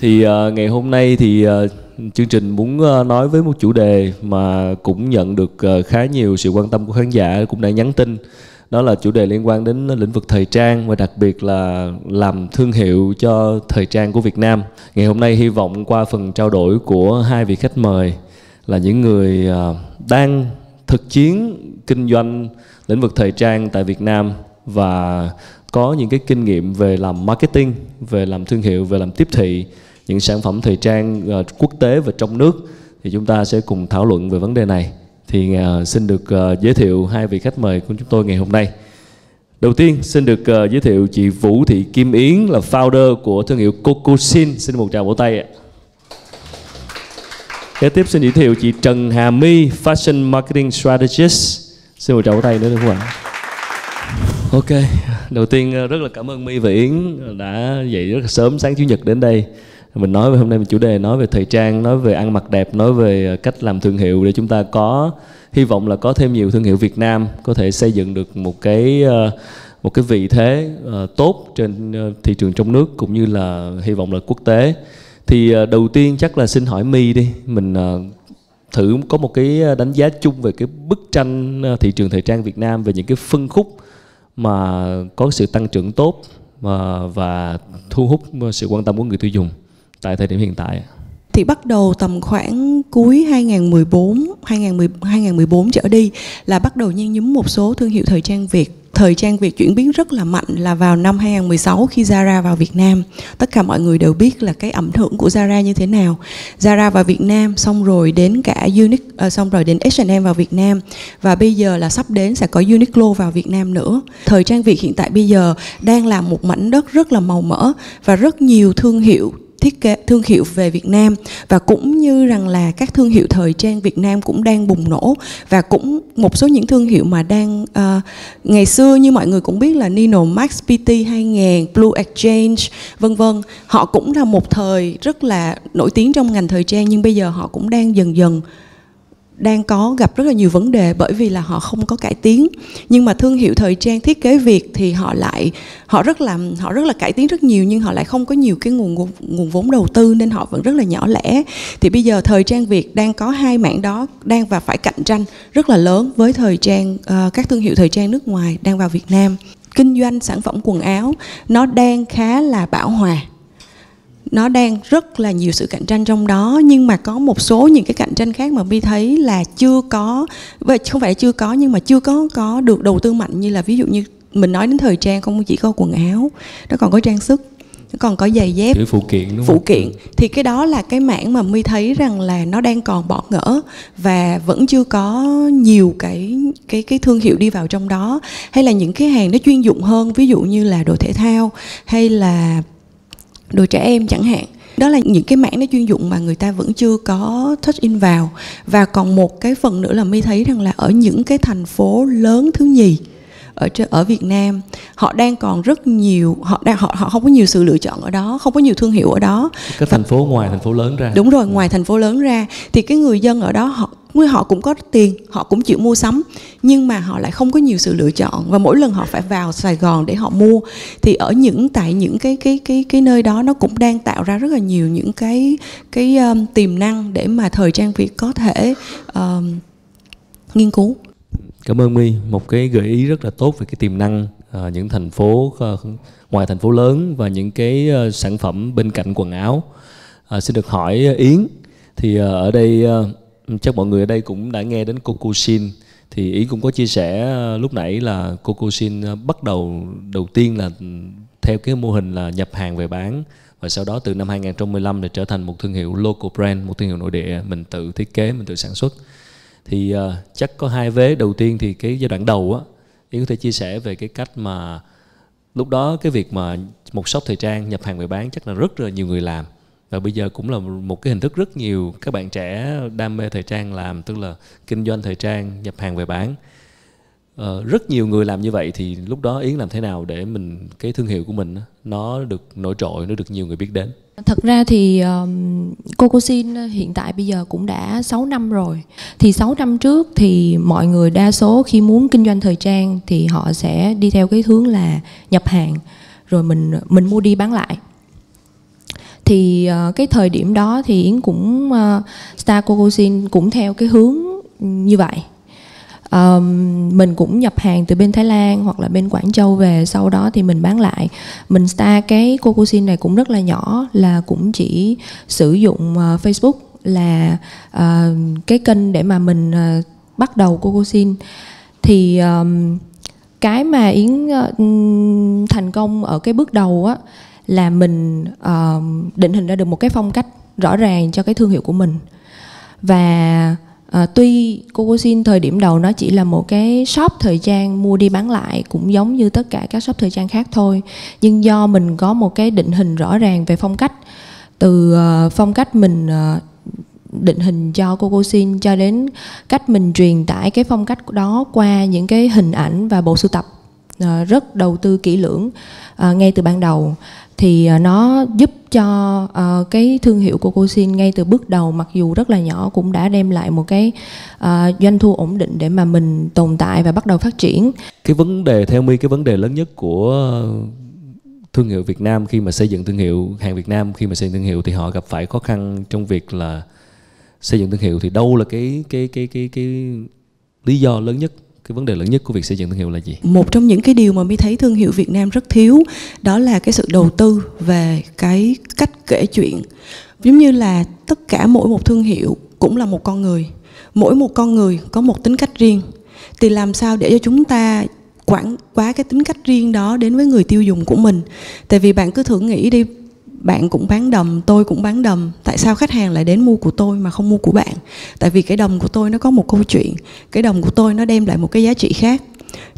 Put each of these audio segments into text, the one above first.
thì uh, ngày hôm nay thì uh, chương trình muốn uh, nói với một chủ đề mà cũng nhận được uh, khá nhiều sự quan tâm của khán giả cũng đã nhắn tin đó là chủ đề liên quan đến lĩnh vực thời trang và đặc biệt là làm thương hiệu cho thời trang của Việt Nam. Ngày hôm nay hy vọng qua phần trao đổi của hai vị khách mời là những người uh, đang thực chiến kinh doanh lĩnh vực thời trang tại Việt Nam và có những cái kinh nghiệm về làm marketing, về làm thương hiệu, về làm tiếp thị những sản phẩm thời trang ờ, quốc tế và trong nước thì chúng ta sẽ cùng thảo luận về vấn đề này. Thì ờ, xin được ờ, giới thiệu hai vị khách mời của chúng tôi ngày hôm nay. Đầu tiên xin được giới thiệu chị Vũ Thị Kim Yến là founder của thương hiệu Cocosin. Xin một tràng vỗ tay ạ. Kế tiếp xin giới thiệu chị Trần Hà My, Fashion Marketing Strategist. Xin một tràng vỗ tay nữa được không ạ? Ok, đầu tiên rất là cảm ơn My và Yến đã dậy rất là sớm sáng Chủ nhật đến đây mình nói về hôm nay mình chủ đề nói về thời trang nói về ăn mặc đẹp nói về ờ, cách làm thương hiệu để chúng ta có hy vọng là có thêm nhiều thương hiệu Việt Nam có thể xây dựng được một cái ờ, một cái vị thế uh, tốt trên uh, thị trường trong nước cũng như là hy vọng là quốc tế. Thì uh, đầu tiên chắc là xin hỏi My đi. Mình uh, thử có một cái đánh giá chung về cái bức tranh thị trường thời trang Việt Nam về những cái phân khúc mà có sự tăng trưởng tốt mà và thu hút sự quan tâm của người tiêu dùng tại thời điểm hiện tại? Thì bắt đầu tầm khoảng cuối 2014, 2010, 2014 trở đi là bắt đầu nhen nhúm một số thương hiệu thời trang Việt thời trang Việt chuyển biến rất là mạnh là vào năm 2016 khi Zara vào Việt Nam. Tất cả mọi người đều biết là cái ảnh hưởng của Zara như thế nào. Zara vào Việt Nam xong rồi đến cả Uniq uh, ờ, xong rồi đến H&M vào Việt Nam và bây giờ là sắp đến sẽ có Uniqlo vào Việt Nam nữa. Thời trang Việt hiện tại bây giờ đang là một mảnh đất rất là màu mỡ và rất nhiều thương hiệu thiết kế thương hiệu về Việt Nam và cũng như rằng là các thương hiệu thời trang Việt Nam cũng đang bùng nổ và cũng một số những thương hiệu mà đang uh, ngày xưa như mọi người cũng biết là Nino Max PT 2000, Blue Exchange vân vân. Họ cũng là một thời rất là nổi tiếng trong ngành thời trang nhưng bây giờ họ cũng đang dần dần đang có gặp rất là nhiều vấn đề bởi vì là họ không có cải tiến. Nhưng mà thương hiệu thời trang thiết kế Việt thì họ lại họ rất là họ rất là cải tiến rất nhiều nhưng họ lại không có nhiều cái nguồn nguồn vốn đầu tư nên họ vẫn rất là nhỏ lẻ. Thì bây giờ thời trang Việt đang có hai mảng đó đang và phải cạnh tranh rất là lớn với thời trang uh, các thương hiệu thời trang nước ngoài đang vào Việt Nam. Kinh doanh sản phẩm quần áo nó đang khá là bão hòa nó đang rất là nhiều sự cạnh tranh trong đó nhưng mà có một số những cái cạnh tranh khác mà bi thấy là chưa có không phải chưa có nhưng mà chưa có có được đầu tư mạnh như là ví dụ như mình nói đến thời trang không chỉ có quần áo nó còn có trang sức nó còn có giày dép Chữ phụ kiện đúng phụ không? kiện thì cái đó là cái mảng mà mi thấy rằng là nó đang còn bỏ ngỡ và vẫn chưa có nhiều cái cái cái thương hiệu đi vào trong đó hay là những cái hàng nó chuyên dụng hơn ví dụ như là đồ thể thao hay là đồ trẻ em chẳng hạn. Đó là những cái mảng nó chuyên dụng mà người ta vẫn chưa có touch in vào. Và còn một cái phần nữa là mi thấy rằng là ở những cái thành phố lớn thứ nhì ở ở Việt Nam họ đang còn rất nhiều họ đang họ họ không có nhiều sự lựa chọn ở đó không có nhiều thương hiệu ở đó. Các thành phố ngoài thành phố lớn ra. Đúng rồi ngoài thành phố lớn ra thì cái người dân ở đó họ họ cũng có tiền họ cũng chịu mua sắm nhưng mà họ lại không có nhiều sự lựa chọn và mỗi lần họ phải vào Sài Gòn để họ mua thì ở những tại những cái cái cái cái nơi đó nó cũng đang tạo ra rất là nhiều những cái cái um, tiềm năng để mà thời trang Việt có thể um, nghiên cứu Cảm ơn My, một cái gợi ý rất là tốt về cái tiềm năng uh, những thành phố uh, ngoài thành phố lớn và những cái uh, sản phẩm bên cạnh quần áo. Uh, xin được hỏi uh, Yến, thì uh, ở đây uh, chắc mọi người ở đây cũng đã nghe đến Cocosin. Thì ý cũng có chia sẻ ờ, lúc nãy là Cocosin ờ, bắt đầu đầu tiên là theo cái mô hình là nhập hàng về bán. Và sau đó từ năm 2015 thì trở thành một thương hiệu local brand, một thương hiệu nội địa mình tự thiết kế, mình tự sản xuất. Thì uh, chắc có hai vế. Đầu tiên thì cái giai đoạn đầu á Yến có thể chia sẻ về cái cách mà lúc đó cái việc mà một shop thời trang nhập hàng về bán chắc là rất là nhiều người làm và bây giờ cũng là một cái hình thức rất nhiều các bạn trẻ đam mê thời trang làm tức là kinh doanh thời trang nhập hàng về bán. Ờ, rất nhiều người làm như vậy thì lúc đó yến làm thế nào để mình cái thương hiệu của mình nó được nổi trội nó được nhiều người biết đến? Thật ra thì um, Cocosin hiện tại bây giờ cũng đã 6 năm rồi. Thì 6 năm trước thì mọi người đa số khi muốn kinh doanh thời trang thì họ sẽ đi theo cái hướng là nhập hàng. Rồi mình mình mua đi bán lại thì uh, cái thời điểm đó thì yến cũng uh, star cocosin cũng theo cái hướng như vậy. Um, mình cũng nhập hàng từ bên Thái Lan hoặc là bên Quảng Châu về sau đó thì mình bán lại. Mình start cái cocosin này cũng rất là nhỏ là cũng chỉ sử dụng uh, Facebook là uh, cái kênh để mà mình uh, bắt đầu cocosin thì um, cái mà yến uh, thành công ở cái bước đầu á là mình uh, định hình ra được một cái phong cách rõ ràng cho cái thương hiệu của mình. Và À, tuy Cocosin thời điểm đầu nó chỉ là một cái shop thời trang mua đi bán lại cũng giống như tất cả các shop thời trang khác thôi nhưng do mình có một cái định hình rõ ràng về phong cách từ uh, phong cách mình uh, định hình cho Cocosin cho đến cách mình truyền tải cái phong cách đó qua những cái hình ảnh và bộ sưu tập uh, rất đầu tư kỹ lưỡng uh, ngay từ ban đầu thì ờ, nó giúp cho uh, cái thương hiệu của cô xin ngay từ bước đầu mặc dù rất là nhỏ cũng đã đem lại một cái uh, doanh thu ổn định để mà mình tồn tại và bắt đầu phát triển. Cái vấn đề theo mi cái vấn đề lớn nhất của thương hiệu Việt Nam khi mà xây dựng thương hiệu hàng Việt Nam khi mà xây dựng thương hiệu thì họ gặp phải khó khăn trong việc là xây dựng thương hiệu thì đâu là cái cái cái cái cái lý do lớn nhất cái vấn đề lớn nhất của việc xây dựng thương hiệu là gì? Một trong những cái điều mà mi thấy thương hiệu Việt Nam rất thiếu, đó là cái sự đầu tư về cái cách kể chuyện. Giống như là tất cả mỗi một thương hiệu cũng là một con người. Mỗi một con người có một tính cách riêng. Thì làm sao để cho chúng ta quảng quá cái tính cách riêng đó đến với người tiêu dùng của mình? Tại vì bạn cứ thử nghĩ đi bạn cũng bán đầm tôi cũng bán đầm tại sao khách hàng lại đến mua của tôi mà không mua của bạn? Tại vì cái đầm của tôi nó có một câu chuyện. Cái đầm của tôi nó đem lại một cái giá trị khác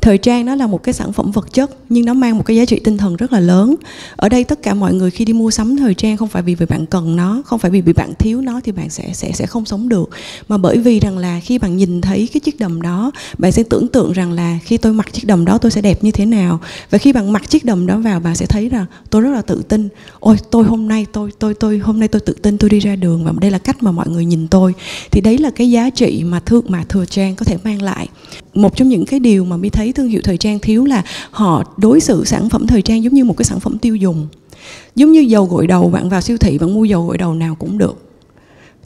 thời trang nó là một cái sản phẩm vật chất, nhưng nó mang một cái giá trị tinh thần rất là lớn. Ở đây tất cả mọi người khi đi mua sắm thời trang không phải vì vì bạn cần nó, không phải vì vì bạn thiếu nó thì bạn sẽ sẽ sẽ không sống được. Mà bởi vì rằng là khi bạn nhìn thấy cái chiếc đầm đó, bạn sẽ tưởng tượng rằng là khi tôi mặc chiếc đầm đó tôi sẽ đẹp như thế nào. Và khi bạn mặc chiếc đầm đó vào, bạn sẽ thấy rằng tôi rất là tự tin. Ôi, tôi hôm nay tôi tôi tôi, hôm nay tôi tự tin tôi đi ra đường và đây là cách mà mọi người nhìn tôi. Thì đấy là cái giá trị mà thương mà thừa trang có thể mang lại. Một trong những cái điều mà mới thấy thương hiệu thời trang thiếu là họ đối xử sản phẩm thời trang giống như một cái sản phẩm tiêu dùng. Giống như dầu gội đầu, bạn vào siêu thị bạn mua dầu gội đầu nào cũng được.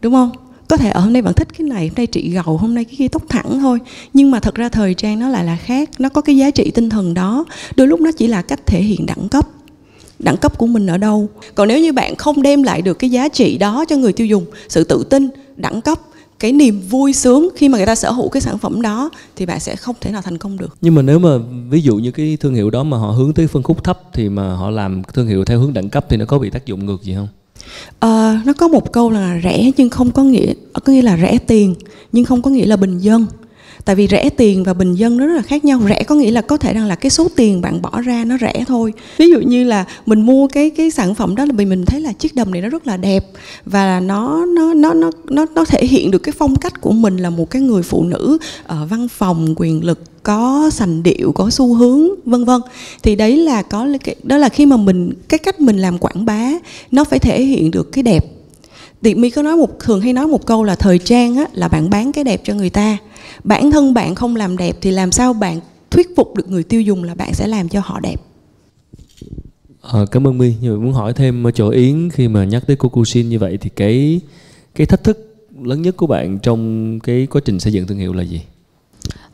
Đúng không? Có thể ở hôm nay bạn thích cái này, hôm nay trị gầu, hôm nay cái kia tóc thẳng thôi. Nhưng mà thật ra thời trang nó lại là khác, nó có cái giá trị tinh thần đó. Đôi lúc nó chỉ là cách thể hiện đẳng cấp. Đẳng cấp của mình ở đâu? Còn nếu như bạn không đem lại được cái giá trị đó cho người tiêu dùng, sự tự tin, đẳng cấp cái niềm vui sướng khi mà người ta sở hữu cái sản phẩm đó thì bạn sẽ không thể nào thành công được. Nhưng mà nếu mà ví dụ như cái thương hiệu đó mà họ hướng tới phân khúc thấp thì mà họ làm thương hiệu theo hướng đẳng cấp thì nó có bị tác dụng ngược gì không? À, nó có một câu là rẻ nhưng không có nghĩa có nghĩa là rẻ tiền nhưng không có nghĩa là bình dân tại vì rẻ tiền và bình dân nó rất là khác nhau. Rẻ có nghĩa là có thể rằng là cái số tiền bạn bỏ ra nó rẻ thôi. Ví dụ như là mình mua cái cái sản phẩm đó là vì mình thấy là chiếc đầm này nó rất là đẹp và nó nó nó nó nó nó thể hiện được cái phong cách của mình là một cái người phụ nữ ở văn phòng quyền lực có sành điệu có xu hướng vân vân. Thì đấy là có đó là khi mà mình cái cách mình làm quảng bá nó phải thể hiện được cái đẹp. Thì mi có nói một thường hay nói một câu là thời trang á, là bạn bán cái đẹp cho người ta bản thân bạn không làm đẹp thì làm sao bạn thuyết phục được người tiêu dùng là bạn sẽ làm cho họ đẹp? À, cảm ơn my. Nhưng mà muốn hỏi thêm ở chỗ yến khi mà nhắc tới Cocosin như vậy thì cái cái thách thức lớn nhất của bạn trong cái quá trình xây dựng thương hiệu là gì?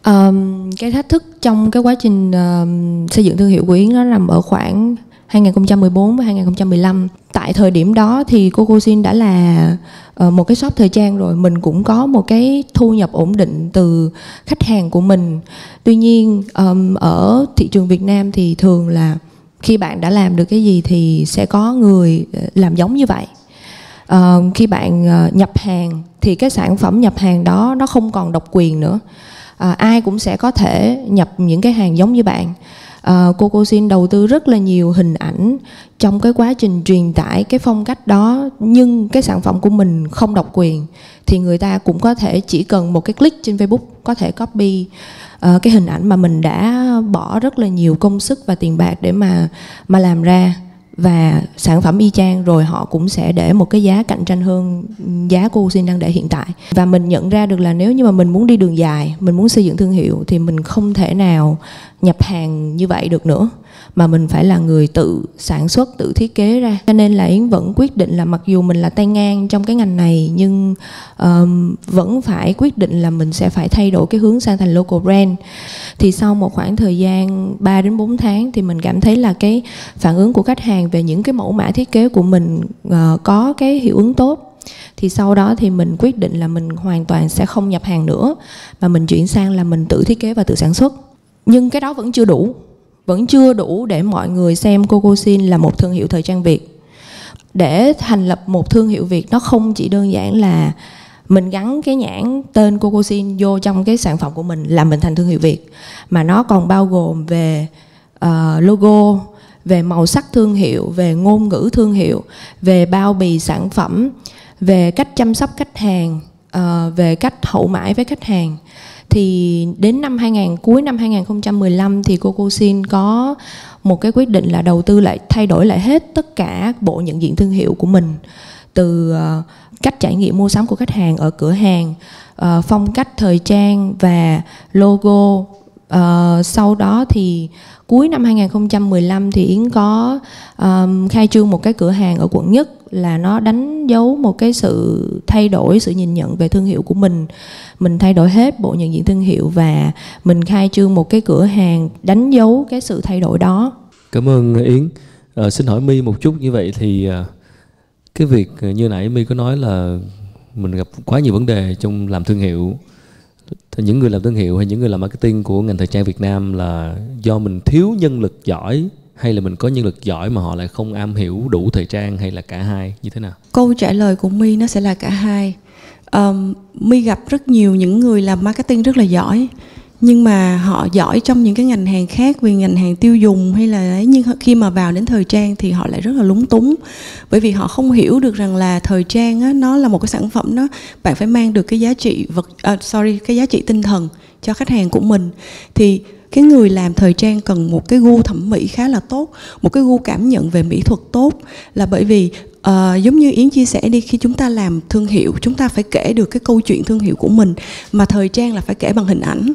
Um, cái thách thức trong cái quá trình uh, xây dựng thương hiệu của yến nó nằm ở khoảng 2014 và 2015 tại thời điểm đó thì Cocosin đã là ờ, một cái shop thời trang rồi. Mình cũng có một cái thu nhập ổn định từ khách hàng của mình. Tuy nhiên ở thị trường Việt Nam thì thường là khi bạn đã làm được cái gì thì sẽ có người ờ, làm giống như vậy. Ờ, khi bạn nhập hàng thì cái sản phẩm nhập hàng đó nó không còn độc quyền nữa. À, ai cũng sẽ có thể nhập những cái hàng giống như bạn. Ờ, uh, Coco Xin đầu tư rất là nhiều hình ảnh trong cái quá trình truyền tải cái phong cách đó nhưng cái sản phẩm của mình không độc quyền thì người ta cũng có thể chỉ cần một cái click trên Facebook có thể copy. Uh, cái hình ảnh mà mình đã bỏ rất là nhiều công sức và tiền bạc để mà mà làm ra và sản phẩm y chang rồi họ cũng sẽ để một cái giá cạnh tranh hơn, giá của xin đang để hiện tại. Và mình nhận ra được là nếu như mà mình muốn đi đường dài, mình muốn xây dựng thương hiệu thì mình không thể nào nhập hàng như vậy được nữa mà mình phải là người tự sản xuất tự thiết kế ra. Cho nên là yến vẫn quyết định là mặc dù mình là tay ngang trong cái ngành này nhưng um, vẫn phải quyết định là mình sẽ phải thay đổi cái hướng sang thành local brand. Thì sau một khoảng thời gian 3 đến 4 tháng thì mình cảm thấy là cái phản ứng của khách hàng về những cái mẫu mã thiết kế của mình uh, có cái hiệu ứng tốt. Thì sau đó thì mình quyết định là mình hoàn toàn sẽ không nhập hàng nữa mà mình chuyển sang là mình tự thiết kế và tự sản xuất. Nhưng cái đó vẫn chưa đủ vẫn chưa đủ để mọi người xem Cocosin là một thương hiệu thời trang Việt. Để thành lập một thương hiệu Việt nó không chỉ đơn giản là mình gắn cái nhãn tên Cocosin vô trong cái sản phẩm của mình là mình thành thương hiệu Việt mà nó còn bao gồm về uh, logo về màu sắc thương hiệu về ngôn ngữ thương hiệu về bao bì sản phẩm về cách chăm sóc khách hàng uh, về cách hậu mãi với khách hàng thì đến năm 2000 cuối năm 2015 thì Cocosin có một cái quyết định là đầu tư lại, thay đổi lại hết tất cả bộ nhận diện thương hiệu của mình. Từ ờ, cách trải nghiệm mua sắm của khách hàng ở cửa hàng ờ, phong cách thời trang và logo uh, sau đó thì cuối năm 2015 thì Yến có um, khai trương một cái cửa hàng ở quận nhất là nó đánh dấu một cái sự thay đổi sự nhìn nhận về thương hiệu của mình. Mình thay đổi hết bộ nhận diện thương hiệu và mình khai trương một cái cửa hàng đánh dấu cái sự thay đổi đó. Cảm ơn ờ, yến. À, xin hỏi my một chút. Như vậy thì cái việc như nãy my có nói là mình gặp quá nhiều vấn đề trong làm thương hiệu thì những người làm thương hiệu hay những người làm marketing của ngành thời trang Việt Nam là do mình thiếu nhân lực giỏi hay là mình có nhân lực giỏi mà họ lại không am hiểu đủ thời trang hay là cả hai như thế nào? Câu trả lời của my nó sẽ là cả hai. Um, my gặp rất nhiều những người làm marketing rất là giỏi nhưng mà họ giỏi trong những cái ngành hàng khác về ngành hàng tiêu dùng hay là ấy nhưng khi mà vào đến thời trang thì họ lại rất là lúng túng. Bởi vì họ không hiểu được rằng là thời trang á, nó là một cái sản phẩm đó bạn phải mang được cái giá trị vật uh, sorry cái giá trị tinh thần cho khách hàng của mình. Thì cái người làm thời trang cần một cái gu thẩm mỹ khá là tốt một cái gu cảm nhận về mỹ thuật tốt. Là bởi vì uh, giống như yến chia sẻ đi khi chúng ta làm thương hiệu chúng ta phải kể được cái câu chuyện thương hiệu của mình mà thời trang là phải kể bằng hình ảnh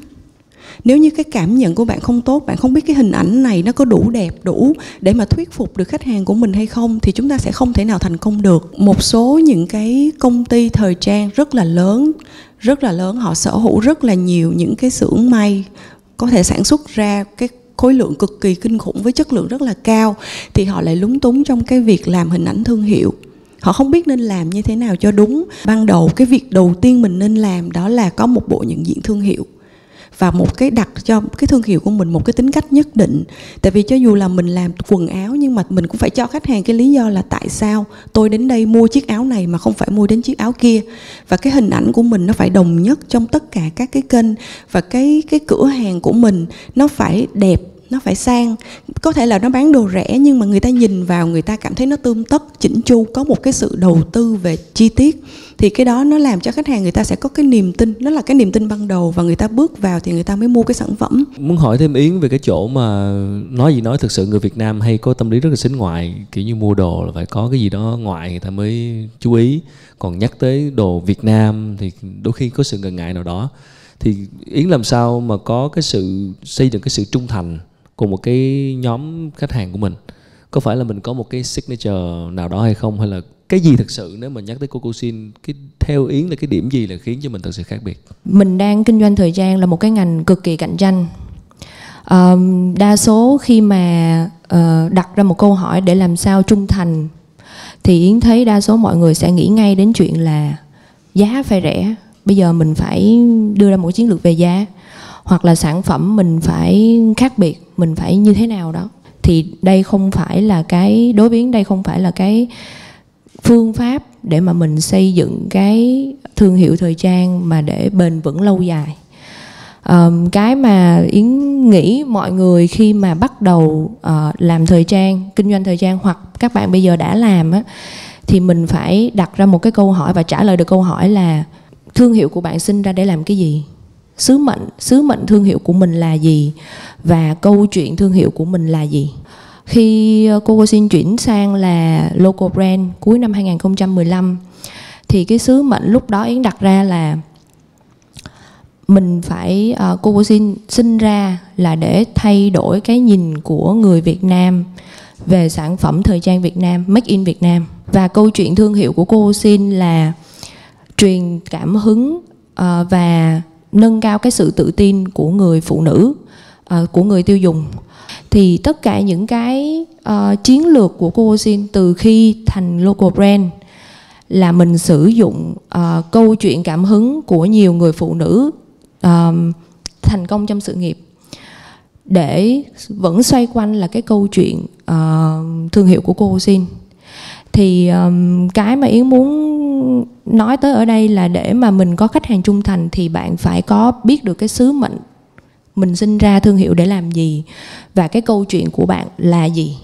nếu như cái cảm nhận của bạn không tốt, bạn không biết cái hình ảnh này nó có đủ đẹp, đủ để mà thuyết phục được khách hàng của mình hay không, thì chúng ta sẽ không thể nào thành công được. Một số những cái công ty thời trang rất là lớn, rất là lớn, họ sở hữu rất là nhiều những cái xưởng may, có thể sản xuất ra cái khối lượng cực kỳ kinh khủng với chất lượng rất là cao, thì họ lại lúng túng trong cái việc làm hình ảnh thương hiệu. Họ không biết nên làm như thế nào cho đúng. Ban đầu cái việc đầu tiên mình nên làm đó là có một bộ nhận diện thương hiệu và một cái đặt cho cái thương hiệu của mình, một cái tính cách nhất định. Tại vì cho dù là mình làm quần áo, nhưng mà mình cũng phải cho khách hàng cái lý do là tại sao tôi đến đây mua chiếc áo này mà không phải mua đến chiếc áo kia. Và cái hình ảnh của mình nó phải đồng nhất trong tất cả các cái kênh và cái cái cửa hàng của mình nó phải đẹp nó phải sang. Có thể là nó bán đồ rẻ nhưng mà người ta nhìn vào, người ta cảm thấy nó tươm tất, chỉnh chu, có một cái sự đầu tư về chi tiết. Thì cái đó nó làm cho khách hàng người ta sẽ có cái niềm tin, nó là cái niềm tin ban đầu và người ta bước vào thì người ta mới mua cái sản phẩm. Muốn hỏi thêm yến về cái chỗ mà nói gì nói thực sự người việt nam hay có tâm lý rất là xính ngoại, kiểu như mua đồ là phải có cái gì đó ngoại người ta mới chú ý. Còn nhắc tới đồ việt nam thì đôi khi có sự ngần ngại nào đó. Thì yến làm sao mà có cái sự xây dựng cái sự trung thành cùng một cái nhóm khách hàng của mình. Có phải là mình có một cái signature nào đó hay không? Hay là cái gì thực sự nếu mà nhắc tới Cocosin cái theo Yến là cái điểm gì là khiến cho mình thật sự khác biệt? Mình đang kinh doanh thời gian là một cái ngành cực kỳ cạnh tranh. Um, đa số khi mà uh, đặt ra một câu hỏi để làm sao trung thành thì Yến thấy đa số mọi người sẽ nghĩ ngay đến chuyện là giá phải rẻ. Bây giờ mình phải đưa ra một chiến lược về giá hoặc là sản phẩm mình phải khác biệt mình phải như thế nào đó. Thì đây không phải là cái đối biến đây không phải là cái phương pháp để mà mình xây dựng cái thương hiệu thời trang mà để bền vững lâu dài. Um, cái mà yến nghĩ mọi người khi mà bắt đầu uh, làm thời trang kinh doanh thời trang hoặc các bạn bây giờ đã làm á thì mình phải đặt ra một cái câu hỏi và trả lời được câu hỏi là thương hiệu của bạn sinh ra để làm cái gì? Sứ mệnh sứ mệnh thương hiệu của mình là gì? Và câu chuyện thương hiệu của mình là gì? Khi ờ, cô xin chuyển sang là local brand cuối năm 2015 thì cái sứ mệnh lúc đó Yến đặt ra là mình phải uh, cô xin sinh ra là để thay đổi cái nhìn của người Việt Nam về sản phẩm thời trang Việt Nam, make in Việt Nam. Và câu chuyện thương hiệu của cô xin là truyền cảm hứng uh, và nâng cao cái sự tự tin của người phụ nữ uh, của người tiêu dùng. Thì tất cả những cái uh, chiến lược của cô xin từ khi thành local brand là mình sử dụng uh, câu chuyện cảm hứng của nhiều người phụ nữ uh, thành công trong sự nghiệp để vẫn xoay quanh là cái câu chuyện uh, thương hiệu của cô xin thì um, cái mà yến muốn nói tới ở đây là để mà mình có khách hàng trung thành thì bạn phải có biết được cái sứ mệnh mình sinh ra thương hiệu để làm gì và cái câu chuyện của bạn là gì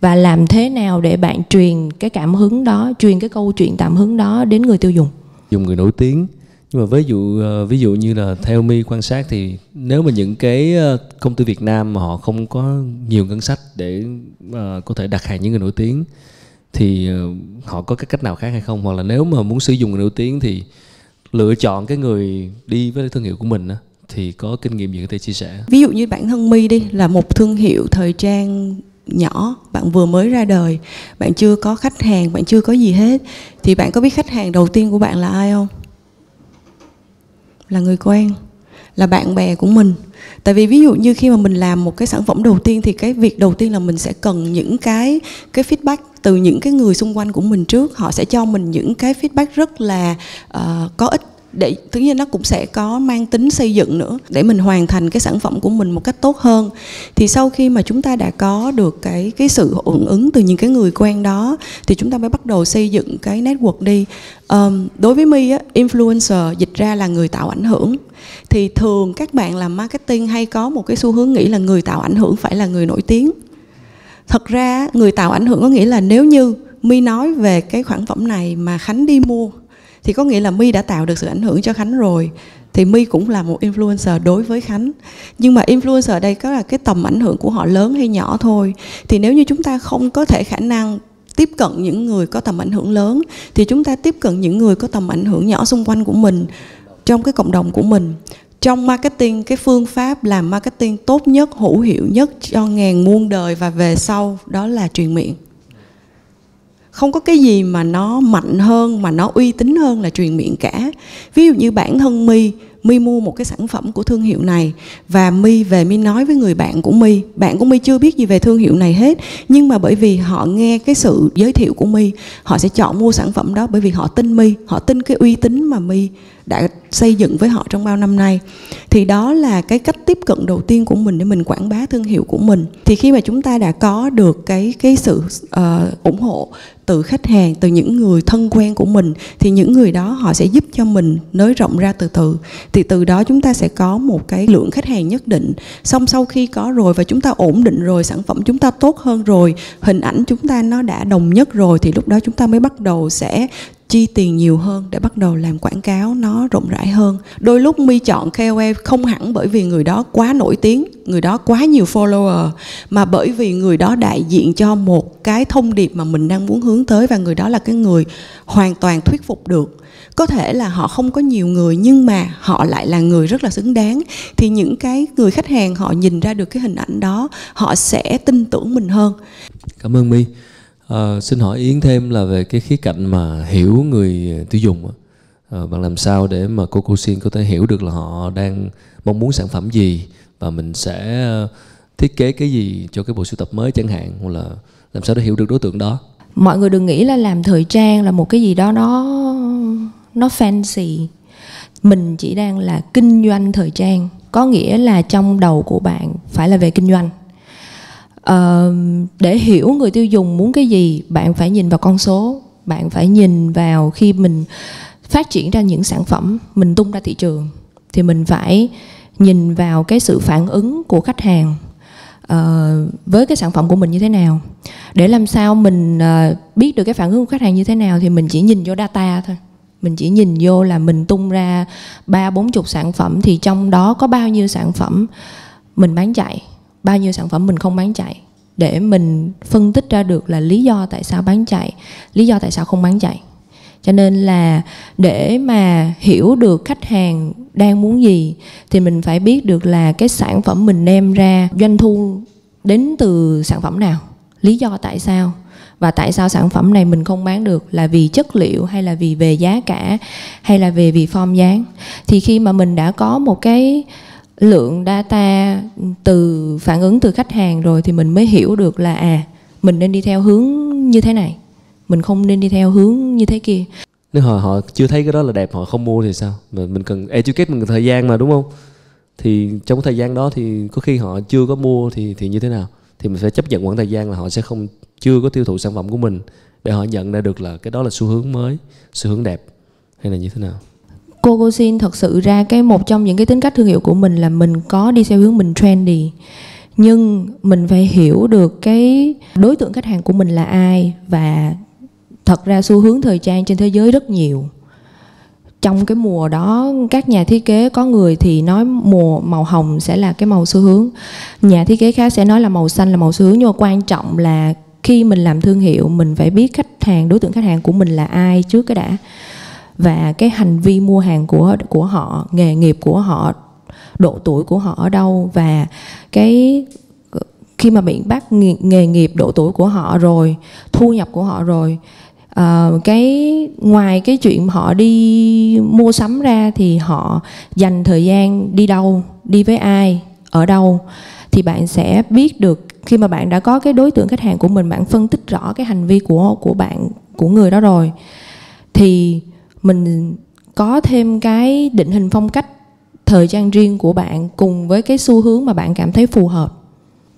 và làm thế nào để bạn truyền cái cảm hứng đó truyền cái câu chuyện cảm hứng đó đến người tiêu dùng. Dùng người nổi tiếng. Nhưng mà ví dụ ờ, ví dụ như là theo mi quan sát thì nếu mà những cái ờ, công ty Việt Nam mà họ không có nhiều ngân sách để uh, có thể đặt hàng những người nổi tiếng thì ờ, họ có cái cách nào khác hay không? Hoặc là nếu mà muốn sử dụng người nổi tiếng thì lựa chọn cái người đi với thương hiệu của mình á, thì có kinh nghiệm gì có thể chia sẻ? Ví dụ như bản thân mi đi, là một thương hiệu thời trang nhỏ, bạn vừa mới ra đời, bạn chưa có khách hàng, bạn chưa có gì hết. Thì bạn có biết khách hàng đầu tiên của bạn là ai không? Là người quen, là bạn bè của mình. Tại vì ví dụ như khi mà mình làm một cái sản phẩm đầu tiên thì cái việc đầu tiên là mình sẽ cần những cái cái feedback từ những cái người xung quanh của mình trước họ sẽ cho mình những cái feedback rất là uh, có ích để thứ nhiên nó cũng sẽ có mang tính xây dựng nữa để mình hoàn thành cái sản phẩm của mình một cách tốt hơn. Thì sau khi mà chúng ta đã có được cái cái sự hưởng ứng từ những cái người quen đó thì chúng ta mới bắt đầu xây dựng cái network đi. Um, đối với mi á influencer dịch ra là người tạo ảnh hưởng. Thì thường các bạn làm marketing hay có một cái xu hướng nghĩ là người tạo ảnh hưởng phải là người nổi tiếng thật ra, người tạo ảnh hưởng có nghĩa là nếu như mi nói về cái khoản phẩm này mà khánh đi mua, thì có nghĩa là my đã tạo được sự ảnh hưởng cho khánh rồi, thì my cũng là một influencer đối với khánh. Nhưng mà influencer ở đây có là cái tầm ảnh hưởng của họ lớn hay nhỏ thôi. Thì nếu như chúng ta không có thể khả năng tiếp cận những người có tầm ảnh hưởng lớn, thì chúng ta tiếp cận những người có tầm ảnh hưởng nhỏ xung quanh của mình, trong cái cộng đồng của mình trong marketing, cái phương pháp làm marketing tốt nhất, hữu hiệu nhất cho ngàn muôn đời và về sau, đó là truyền miệng. Không có cái gì mà nó mạnh hơn, mà nó uy tín hơn là truyền miệng cả. Ví dụ như bản thân mi mi mua một cái sản phẩm của thương hiệu này và mi về mi nói với người bạn của mi bạn của mi chưa biết gì về thương hiệu này hết, nhưng mà bởi vì họ nghe cái sự giới thiệu của mi họ sẽ chọn mua sản phẩm đó bởi vì họ tin mi họ tin cái uy tín mà mi đã xây dựng với họ trong bao năm nay. Thì đó là cái cách tiếp cận đầu tiên của mình để mình quảng bá thương hiệu của mình. Thì khi mà chúng ta đã có được cái cái sự uh, ủng hộ từ khách hàng từ những người thân quen của mình thì những người đó họ sẽ giúp cho mình nới rộng ra từ từ. Thì từ đó chúng ta sẽ có một cái lượng khách hàng nhất định. Xong sau khi có rồi và chúng ta ổn định rồi sản phẩm chúng ta tốt hơn rồi hình ảnh chúng ta nó đã đồng nhất rồi thì lúc đó chúng ta mới bắt đầu sẽ chi tiền nhiều hơn để bắt đầu làm quảng cáo nó rộng rãi hơn. Đôi lúc mi chọn KOL không hẳn bởi vì người đó quá nổi tiếng, người đó quá nhiều follower, mà bởi vì người đó đại diện cho một cái thông điệp mà mình đang muốn hướng tới và người đó là cái người hoàn toàn thuyết phục được. Có thể là họ không có nhiều người nhưng mà họ lại là người rất là xứng đáng. Thì những cái người khách hàng họ nhìn ra được cái hình ảnh đó, họ sẽ tin tưởng mình hơn. Cảm ơn mi. À, xin hỏi Yến thêm là về cái khía cạnh mà hiểu người tiêu dùng à, bạn làm sao để mà cô cô xin có thể hiểu được là họ đang mong muốn sản phẩm gì và mình sẽ ờ, thiết kế cái gì cho cái bộ sưu tập mới chẳng hạn hoặc là làm sao để hiểu được đối tượng đó? Mọi người đừng nghĩ là làm thời trang là một cái gì đó nó nó fancy. Mình chỉ đang là kinh doanh thời trang. Có nghĩa là trong đầu của bạn phải là về kinh doanh uh, để hiểu người tiêu dùng muốn cái gì bạn phải nhìn vào con số. Bạn phải nhìn vào khi mình phát triển ra những sản phẩm mình tung ra thị trường thì mình phải nhìn vào cái sự phản ứng của khách hàng uh, với cái sản phẩm của mình như thế nào. Để làm sao mình uh, biết được cái phản ứng của khách hàng như thế nào thì mình chỉ nhìn vô data thôi. Mình chỉ nhìn vô là mình tung ra ba bốn chục sản phẩm thì trong đó có bao nhiêu sản phẩm mình bán chạy bao nhiêu sản phẩm mình không bán chạy. Để mình phân tích ra được là lý do tại sao bán chạy, lý do tại sao không bán chạy. Cho nên là để mà hiểu được khách hàng đang muốn gì, thì mình phải biết được là cái sản phẩm mình đem ra doanh thu đến từ sản phẩm nào, lý do tại sao. Và tại sao sản phẩm này mình không bán được, là vì chất liệu hay là vì về giá cả, hay là về vì form dáng. Thì khi mà mình đã có một cái lượng data từ phản ứng từ khách hàng rồi thì mình mới hiểu được là à mình nên đi theo hướng như thế này, mình không nên đi theo hướng như thế kia. Nếu họ họ chưa thấy cái đó là đẹp, họ không mua thì sao? Mình mình cần educate mình cần thời gian mà, đúng không? Thì trong thời gian đó thì có khi họ chưa có mua thì thì như thế nào? Thì mình phải chấp nhận khoảng thời gian là họ sẽ không, chưa có tiêu thụ sản phẩm của mình để họ nhận ra được là cái đó là xu hướng mới, xu hướng đẹp, hay là như thế nào? Cocosin thật sự ra cái một trong những cái tính cách thương hiệu của mình là mình có đi theo hướng mình trendy nhưng mình phải hiểu được cái đối tượng khách hàng của mình là ai và thật ra xu hướng thời trang trên thế giới rất nhiều. Trong cái mùa đó, các nhà thiết kế có người thì nói mùa màu hồng sẽ là cái màu xu hướng. Nhà thiết kế khác sẽ nói là màu xanh là màu xu hướng, nhưng mà quan trọng là khi mình làm thương hiệu, mình phải biết khách hàng, đối tượng khách hàng của mình là ai trước cái đã và cái hành vi mua hàng của của họ nghề nghiệp của họ độ tuổi của họ ở đâu. Và cái khi mà bị bắt nghề, nghiệp độ tuổi của họ rồi thu nhập của họ rồi uh, cái ngoài cái chuyện họ đi mua sắm ra thì họ dành thời gian đi đâu đi với ai ở đâu thì bạn sẽ biết được. Khi mà bạn đã có cái đối tượng khách hàng của mình bạn phân tích rõ cái hành vi của của bạn của người đó rồi thì mình có thêm cái định hình phong cách thời trang riêng của bạn cùng với cái xu hướng mà bạn cảm thấy phù hợp,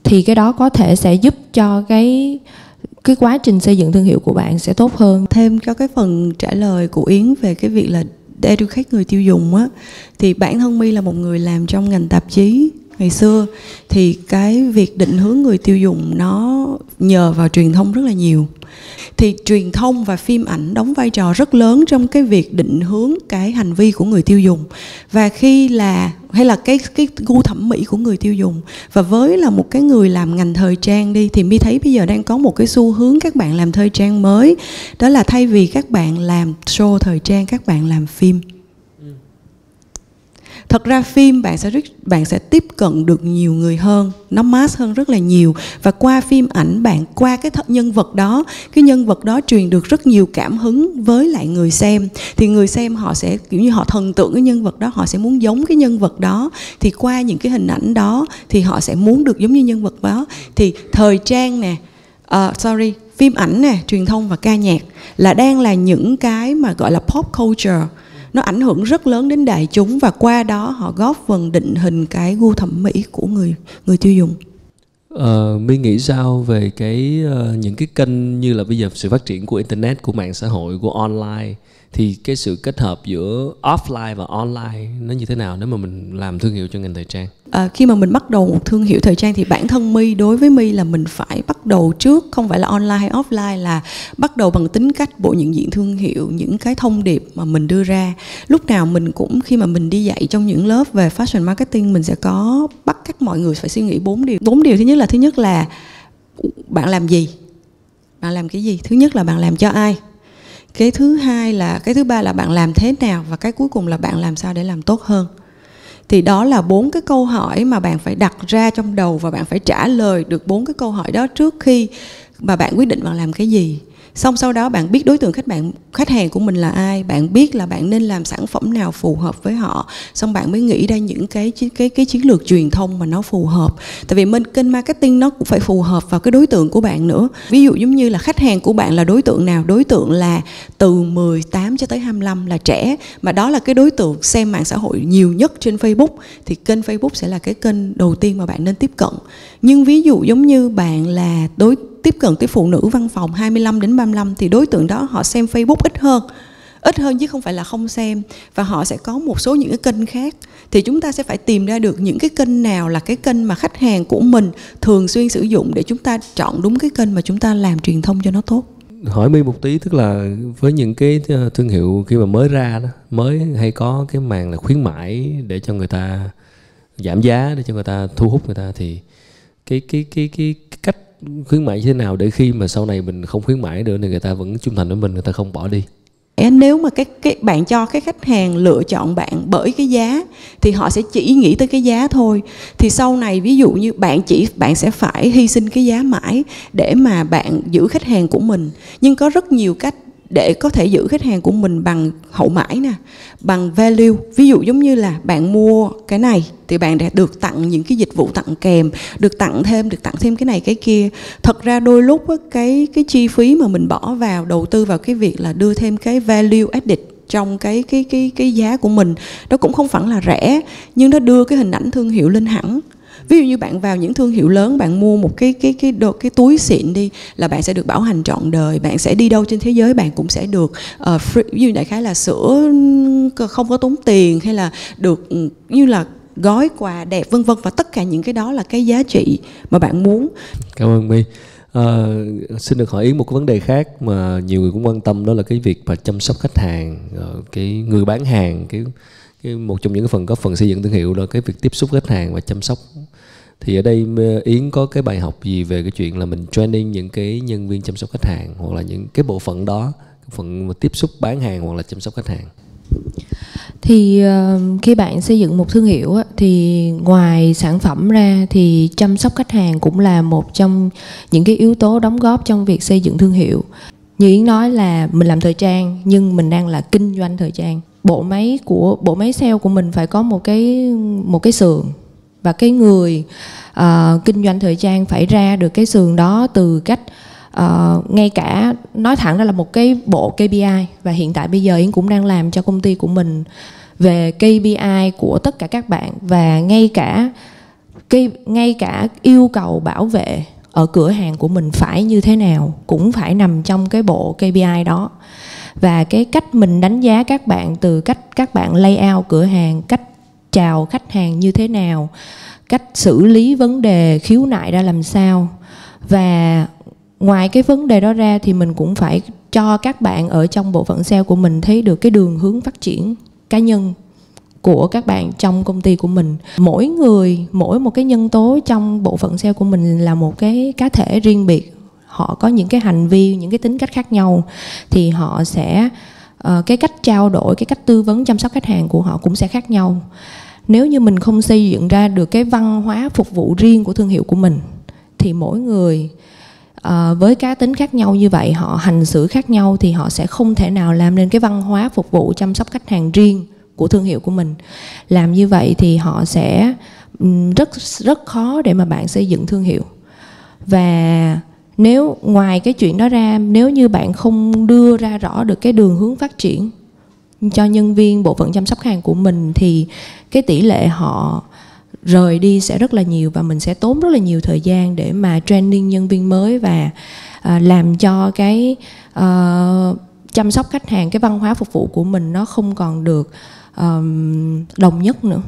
thì cái đó có thể sẽ giúp cho cái cái quá trình xây dựng thương hiệu của bạn sẽ tốt hơn. Thêm cho cái phần trả lời của yến về cái việc là educate người tiêu dùng á, thì bản thân my là một người làm trong ngành tạp chí ngày xưa thì cái việc định hướng người tiêu dùng nó nhờ vào truyền thông rất là nhiều. Thì truyền thông và phim ảnh đóng vai trò rất lớn trong cái việc định hướng cái hành vi của người tiêu dùng. Và khi là, hay là cái cái gu thẩm mỹ của người tiêu dùng. Và với là một cái người làm ngành thời trang đi, thì mi thấy bây giờ đang có một cái xu hướng các bạn làm thời trang mới. Đó là thay vì các bạn làm show thời trang, các bạn làm phim thật ra phim bạn sẽ rất bạn sẽ tiếp cận được nhiều người hơn nó mass hơn rất là nhiều. Và qua phim ảnh bạn qua cái nhân vật đó cái nhân vật đó truyền được rất nhiều cảm hứng với lại người xem. Thì người xem họ sẽ kiểu như họ thần tượng cái nhân vật đó họ sẽ muốn giống cái nhân vật đó. Thì qua những cái hình ảnh đó thì họ sẽ muốn được giống như nhân vật đó. Thì thời trang nè uh, sorry phim ảnh nè truyền thông và ca nhạc là đang là những cái mà gọi là pop culture nó ảnh hưởng rất lớn đến đại chúng và qua đó họ góp phần định hình cái gu thẩm mỹ của người người tiêu dùng. Ờ, My nghĩ sao về cái uh, những cái kênh như là bây giờ sự phát triển của internet, của mạng xã hội, của online thì cái sự kết hợp giữa offline và online nó như thế nào nếu mà mình làm thương hiệu cho ngành thời trang? À, khi mà mình bắt đầu một thương hiệu thời trang thì bản thân My đối với My là mình phải bắt đầu trước không phải là online hay offline là bắt đầu bằng tính cách bộ nhận diện thương hiệu những cái thông điệp mà mình đưa ra. Lúc nào mình cũng khi mà mình đi dạy trong những lớp về fashion marketing mình sẽ có bắt các mọi người phải suy nghĩ bốn điều. Bốn điều thứ nhất là thứ nhất là bạn làm gì? Bạn làm cái gì? Thứ nhất là bạn làm cho ai? Cái thứ hai là, cái thứ ba là bạn làm thế nào và cái cuối cùng là bạn làm sao để làm tốt hơn? Thì đó là bốn cái câu hỏi mà bạn phải đặt ra trong đầu và bạn phải trả lời được bốn cái câu hỏi đó trước khi mà bạn quyết định bạn làm cái gì xong sau đó bạn biết đối tượng khách bạn, khách hàng của mình là ai, bạn biết là bạn nên làm sản phẩm nào phù hợp với họ. Xong bạn mới nghĩ ra những cái cái cái chiến lược truyền thông mà nó phù hợp. Tại vì bên kênh marketing nó cũng phải phù hợp vào cái đối tượng của bạn nữa. Ví dụ giống như là khách hàng của bạn là đối tượng nào? Đối tượng là từ 18 cho tới 25 là trẻ. Mà đó là cái đối tượng xem mạng xã hội nhiều nhất trên Facebook. Thì kênh Facebook sẽ là cái kênh đầu tiên mà bạn nên tiếp cận. Nhưng ví dụ giống như bạn là đối tiếp cận cái phụ nữ văn phòng 25 đến 35 thì đối tượng đó họ xem Facebook ít hơn. Ít hơn chứ không phải là không xem. Và họ sẽ có một số những cái kênh khác. Thì chúng ta sẽ phải tìm ra được những cái kênh nào là cái kênh mà khách hàng của mình thường xuyên sử dụng để chúng ta chọn đúng cái kênh mà chúng ta làm truyền thông cho nó tốt. Hỏi mi một tí tức là với những cái ờ, thương hiệu khi mà mới ra đó mới hay có cái màn là khuyến mãi để cho người ta giảm giá để cho người ta thu hút người ta thì cái cái cái cái, khuyến mãi như thế nào để khi mà sau này mình không khuyến mãi nữa thì người ta vẫn trung thành với mình, người ta không bỏ đi? Nếu mà cái cái bạn cho cái khách hàng lựa chọn bạn bởi cái giá thì họ sẽ chỉ nghĩ tới cái giá thôi. Thì sau này ví dụ như bạn chỉ, bạn sẽ phải hy sinh cái giá mãi để mà bạn giữ khách hàng của mình. Nhưng có rất nhiều cách để có thể giữ khách hàng của mình bằng hậu mãi nè, bằng value. Ví dụ giống như là bạn mua cái này thì bạn đã được tặng những cái dịch vụ tặng kèm, được tặng thêm, được tặng thêm cái này, cái kia. Thật ra đôi lúc cái cái chi phí mà mình bỏ vào, đầu tư vào cái việc là đưa thêm cái value added trong cái cái cái cái giá của mình, nó cũng không phải là rẻ, nhưng nó đưa cái hình ảnh thương hiệu lên hẳn ví dụ như bạn vào những thương hiệu lớn bạn mua một cái cái cái đồ, cái túi xịn đi là bạn sẽ được bảo hành trọn đời bạn sẽ đi đâu trên thế giới bạn cũng sẽ được uh, free, ví dụ đại khái là sữa không có tốn tiền hay là được như là gói quà đẹp vân vân và tất cả những cái đó là cái giá trị mà bạn muốn. Cảm ơn my. À, xin được hỏi Yến một cái vấn đề khác mà nhiều người cũng quan tâm đó là cái việc mà chăm sóc khách hàng, ờ, cái người bán hàng, cái cái một trong những cái phần có phần xây dựng thương hiệu là cái việc tiếp xúc khách hàng và chăm sóc thì ở đây ờ, Yến có cái bài học gì về cái chuyện là mình training những cái nhân viên chăm sóc khách hàng hoặc là những cái bộ phận đó phận phần tiếp xúc bán hàng hoặc là chăm sóc khách hàng? Thì uh, khi bạn xây dựng một thương hiệu á, thì ngoài sản phẩm ra thì chăm sóc khách hàng cũng là một trong những cái yếu tố đóng góp trong việc xây dựng thương hiệu. Như yến nói là mình làm thời trang nhưng mình đang là kinh doanh thời trang. Bộ máy của bộ máy sale của mình phải có một cái một cái sườn và cái người uh, kinh doanh thời trang phải ra được cái sườn đó từ cách uh, ngay cả nói thẳng ra là một cái bộ KPI và hiện tại bây giờ Yến cũng đang làm cho công ty của mình về KPI của tất cả các bạn. Và ngay cả cái ngay cả yêu cầu bảo vệ ở cửa hàng của mình phải như thế nào cũng phải nằm trong cái bộ KPI đó. Và cái cách mình đánh giá các bạn từ cách các bạn layout cửa hàng cách chào khách hàng như thế nào cách xử lý vấn đề khiếu nại ra làm sao. Và ngoài cái vấn đề đó ra thì mình cũng phải cho các bạn ở trong bộ phận sale của mình thấy được cái đường hướng phát triển cá nhân của các bạn trong công ty của mình. Mỗi người mỗi một cái nhân tố trong bộ phận sale của mình là một cái cá thể riêng biệt. Họ có những cái hành vi những cái tính cách khác nhau thì họ sẽ uh, cái cách trao đổi cái cách tư vấn chăm sóc khách hàng của họ cũng sẽ khác nhau nếu như mình không xây dựng ra được cái văn hóa phục vụ riêng của thương hiệu của mình thì mỗi người uh, với cá tính khác nhau như vậy họ hành xử khác nhau thì họ sẽ không thể nào làm nên cái văn hóa phục vụ chăm sóc khách hàng riêng của thương hiệu của mình. Làm như vậy thì họ sẽ rất rất khó để mà bạn xây dựng thương hiệu. Và nếu ngoài cái chuyện đó ra nếu như bạn không đưa ra rõ được cái đường hướng phát triển cho nhân viên bộ phận chăm sóc khách hàng của mình thì cái tỷ lệ họ rời đi sẽ rất là nhiều và mình sẽ tốn rất là nhiều thời gian để mà training nhân viên mới và à, làm cho cái uh, chăm sóc khách hàng cái văn hóa phục vụ của mình nó không còn được um, đồng nhất nữa.